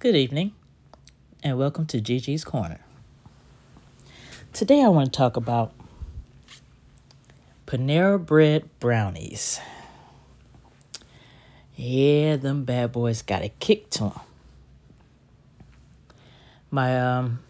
Good evening, and welcome to Gigi's Corner. Today I want to talk about Panera Bread brownies. Yeah, them bad boys got a kick to them. My um,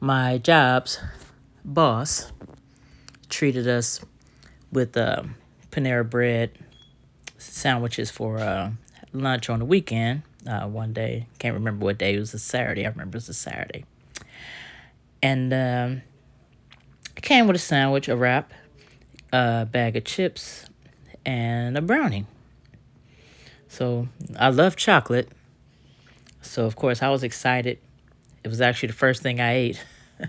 my job's boss treated us with um, Panera Bread sandwiches for uh, lunch on the weekend. Uh, one day, can't remember what day. It was a Saturday. I remember it was a Saturday, and um, it came with a sandwich, a wrap, a bag of chips, and a brownie. So I love chocolate. So of course I was excited. It was actually the first thing I ate.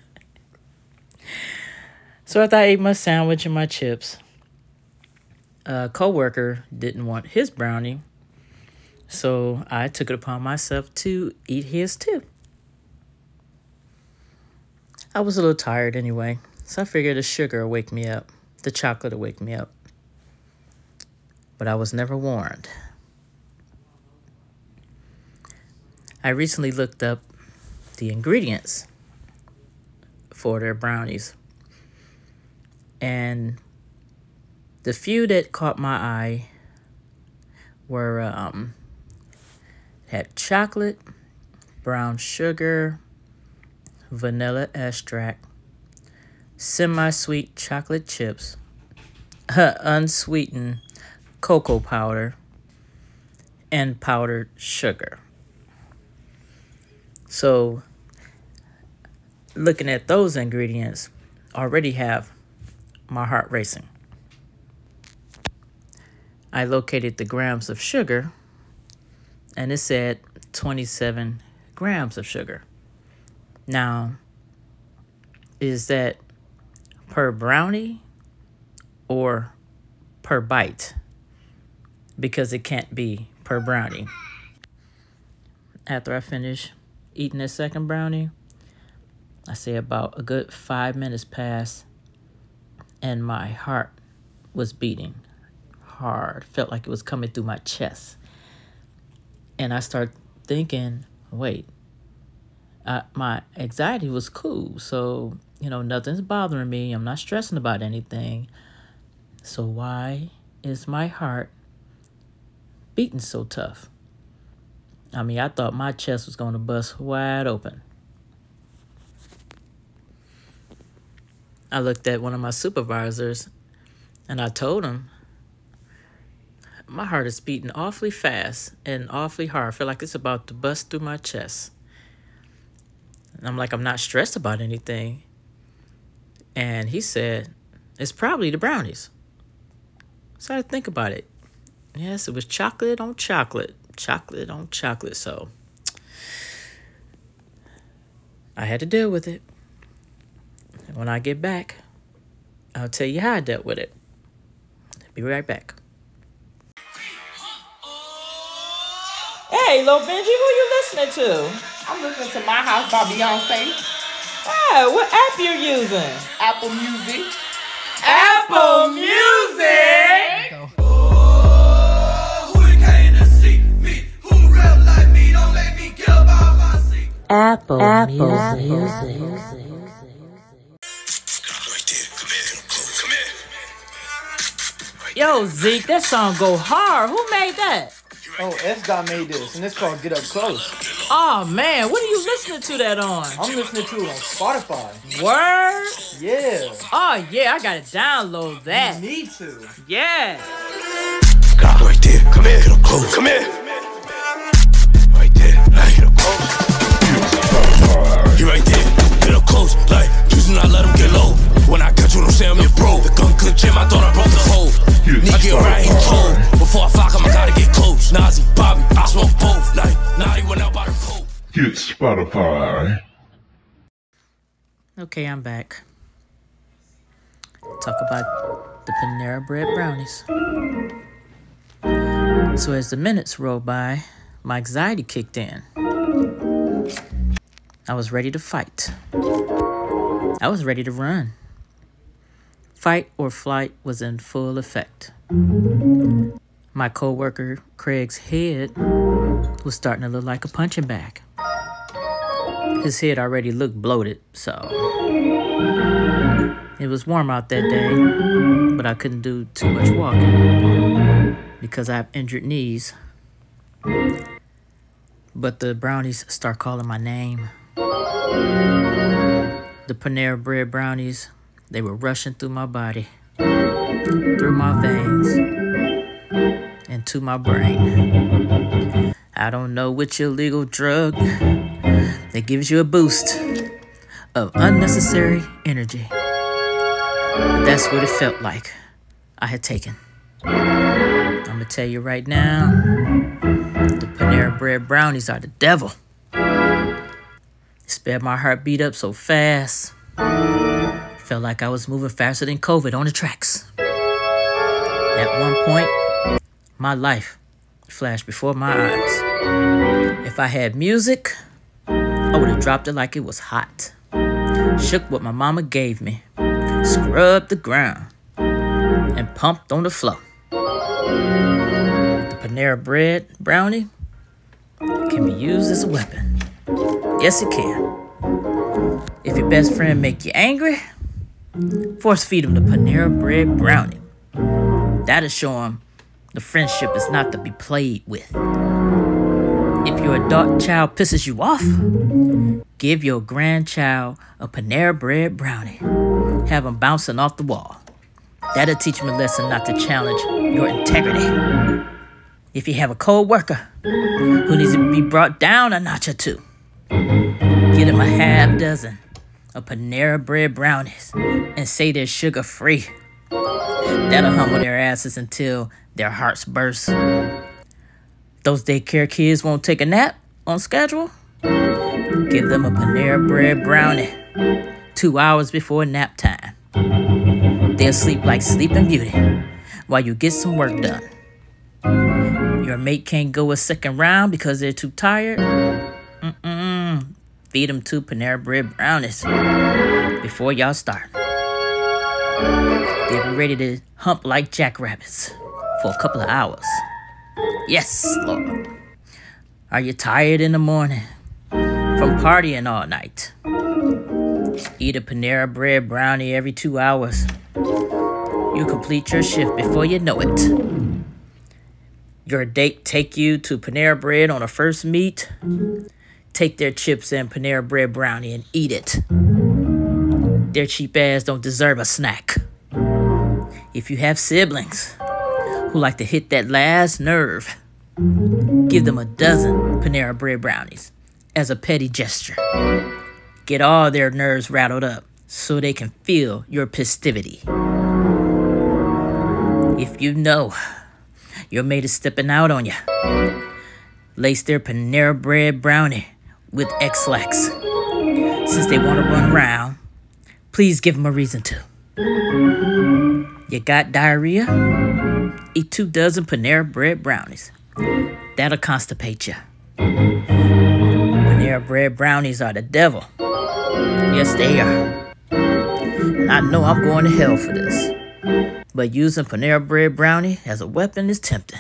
so after I ate my sandwich and my chips, a coworker didn't want his brownie. So I took it upon myself to eat his too. I was a little tired anyway, so I figured the sugar would wake me up, the chocolate would wake me up. But I was never warned. I recently looked up the ingredients for their brownies. And the few that caught my eye were um, had chocolate, brown sugar, vanilla extract, semi-sweet chocolate chips, unsweetened cocoa powder, and powdered sugar. So, looking at those ingredients, already have my heart racing. I located the grams of sugar and it said 27 grams of sugar. Now, is that per brownie or per bite? Because it can't be per brownie. After I finish eating that second brownie, I say about a good five minutes passed and my heart was beating hard. Felt like it was coming through my chest. And I start thinking, wait, uh, my anxiety was cool. So, you know, nothing's bothering me. I'm not stressing about anything. So, why is my heart beating so tough? I mean, I thought my chest was going to bust wide open. I looked at one of my supervisors and I told him, my heart is beating awfully fast and awfully hard. I feel like it's about to bust through my chest. And I'm like, I'm not stressed about anything. And he said, it's probably the brownies. So I think about it. Yes, it was chocolate on chocolate chocolate on chocolate. So I had to deal with it. And when I get back, I'll tell you how I dealt with it. Be right back. Lil Benji, who you listening to? I'm listening to My House by Beyonce. Hey, what app you using? Apple Music. Apple Music. Apple, Apple Music. Music. Yo, Zeke, that song go hard. Who made that? Oh, S Dot made this, and it's called Get Up Close. Oh man, what are you listening to that on? I'm listening to it on Spotify. Word? Yeah. Oh yeah, I gotta download that. You need to. Yeah. Right there, come here, get up close. Come here. Right there, like, get up close. You right there, get up close. Like, please do not let him get low. When I catch you, don't say I'm your bro. The gun could jam, I thought I broke the hole. I get right here cold. Before I flock him, I gotta get close. Nazi, Bobby, I smoke both. Like, now he went out by the coat. Hit Spotify. Okay, I'm back. Talk about the Panera Bread brownies. So as the minutes rolled by, my anxiety kicked in. I was ready to fight. I was ready to run. Fight or flight was in full effect. My coworker Craig's head was starting to look like a punching bag. His head already looked bloated, so it was warm out that day, but I couldn't do too much walking because I have injured knees. But the brownies start calling my name. The Panera Bread brownies, they were rushing through my body, through my veins, into my brain. I don't know which illegal drug that gives you a boost of unnecessary energy. But that's what it felt like I had taken. I'm gonna tell you right now the Panera Bread brownies are the devil. Sped my heartbeat up so fast. Felt like I was moving faster than COVID on the tracks. At one point, my life flashed before my eyes. If I had music, I would have dropped it like it was hot. Shook what my mama gave me, scrubbed the ground, and pumped on the floor. The Panera Bread brownie can be used as a weapon. Yes, it can. If your best friend make you angry, force feed him the Panera Bread brownie. That'll show him the friendship is not to be played with. If your adult child pisses you off, give your grandchild a Panera Bread brownie. Have him bouncing off the wall. That'll teach him a lesson not to challenge your integrity. If you have a co-worker who needs to be brought down a notch or two, get him a half dozen of Panera Bread brownies and say they're sugar free. That'll humble their asses until their hearts burst. Those daycare kids won't take a nap on schedule. Give them a Panera Bread brownie two hours before nap time. They'll sleep like Sleeping Beauty while you get some work done. Your mate can't go a second round because they're too tired. Mm-mm. Feed them two Panera Bread brownies before y'all start. They'll be ready to hump like jackrabbits for a couple of hours. Yes, Lord. Are you tired in the morning from partying all night? Eat a Panera Bread brownie every two hours. You complete your shift before you know it. Your date take you to Panera Bread on a first meet. Take their chips and Panera Bread brownie and eat it. Their cheap ass don't deserve a snack. If you have siblings who like to hit that last nerve, give them a dozen Panera Bread brownies as a petty gesture. Get all their nerves rattled up so they can feel your festivity. If you know your mate is stepping out on you, lace their Panera Bread brownie with Ex-Lax. Since they want to run around, please give them a reason to. You got diarrhea? Eat two dozen Panera Bread brownies. That'll constipate you. Panera Bread brownies are the devil. Yes, they are. And I know I'm going to hell for this. But using Panera Bread brownie as a weapon is tempting.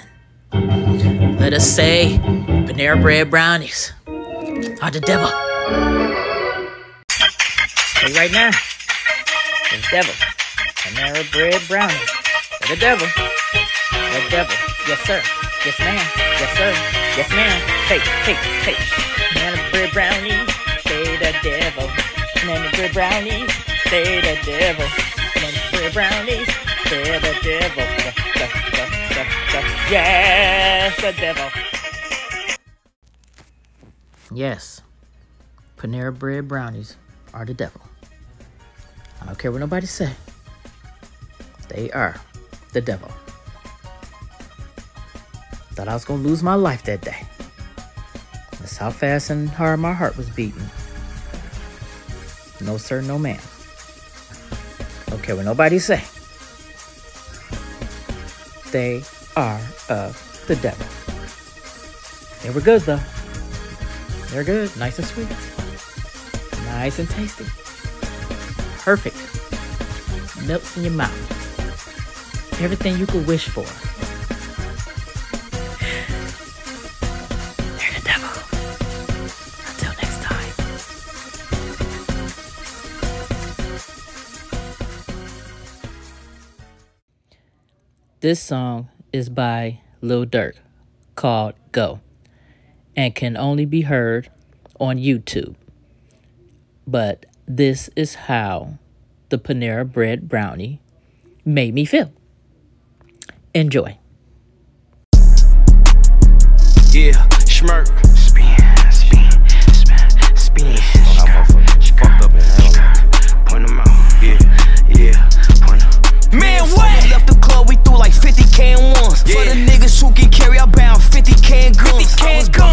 Let us say Panera Bread brownies are the devil. Right now, the devil. Panera Bread brownies are the devil. The devil. Yes, sir. Yes, ma'am. Yes, sir. Yes, ma'am. Hey, hey, hey. Panera Bread brownies, say the devil. Banana bread brownies, say the devil. Banana bread brownies, say the devil. Da. Yes, the devil. Yes, Panera bread brownies are the devil. I don't care what nobody say. They are the devil. Thought I was gonna lose my life that day. That's how fast and hard my heart was beating. No sir, no ma'am. Don't care what nobody say. They are of the devil. They were good though. They're good, nice and sweet. Nice and tasty. Perfect. Melts in your mouth. Everything you could wish for. They're the devil. Until next time. This song is by Lil Durk called Go and can only be heard on YouTube. But this is how the Panera Bread Brownie made me feel. Enjoy. Yeah, schmirk. Spin, spin, spin, spin. Fucked up and hell. Point them out. Yeah, yeah. Point 'em. Man, what? We left the club, we threw like 50 can ones. For the niggas who can carry, I bound 50 can guns. I was broke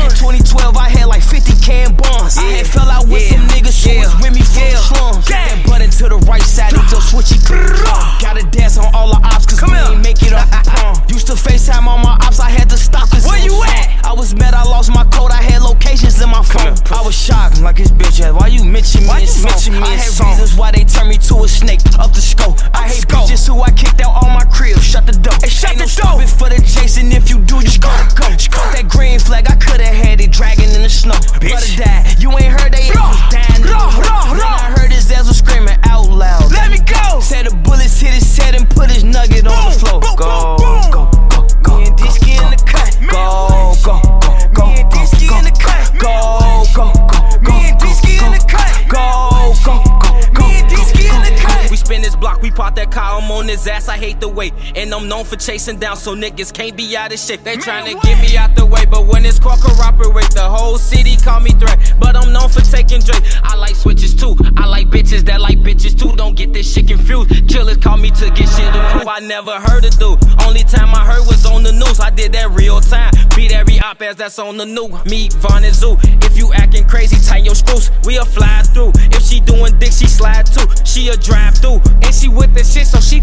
I'm on his ass, I hate the wait. And I'm known for chasing down, so niggas can't be out of shape. They tryna get me out the way, but when it's called corroborate, the whole city call me threat. But I'm known for taking Drake. I like switches too, I like bitches that like bitches too. Don't get this shit confused. Killers call me to get shit to prove. I never heard it do. Only time I heard was on the news, I did that real time. Beat every op as that's on the new. Me, Von and Zoo. If you acting crazy, tighten your screws. We'll fly through. If she doing dick, she slide too. She a drive through. And she with the shit, so she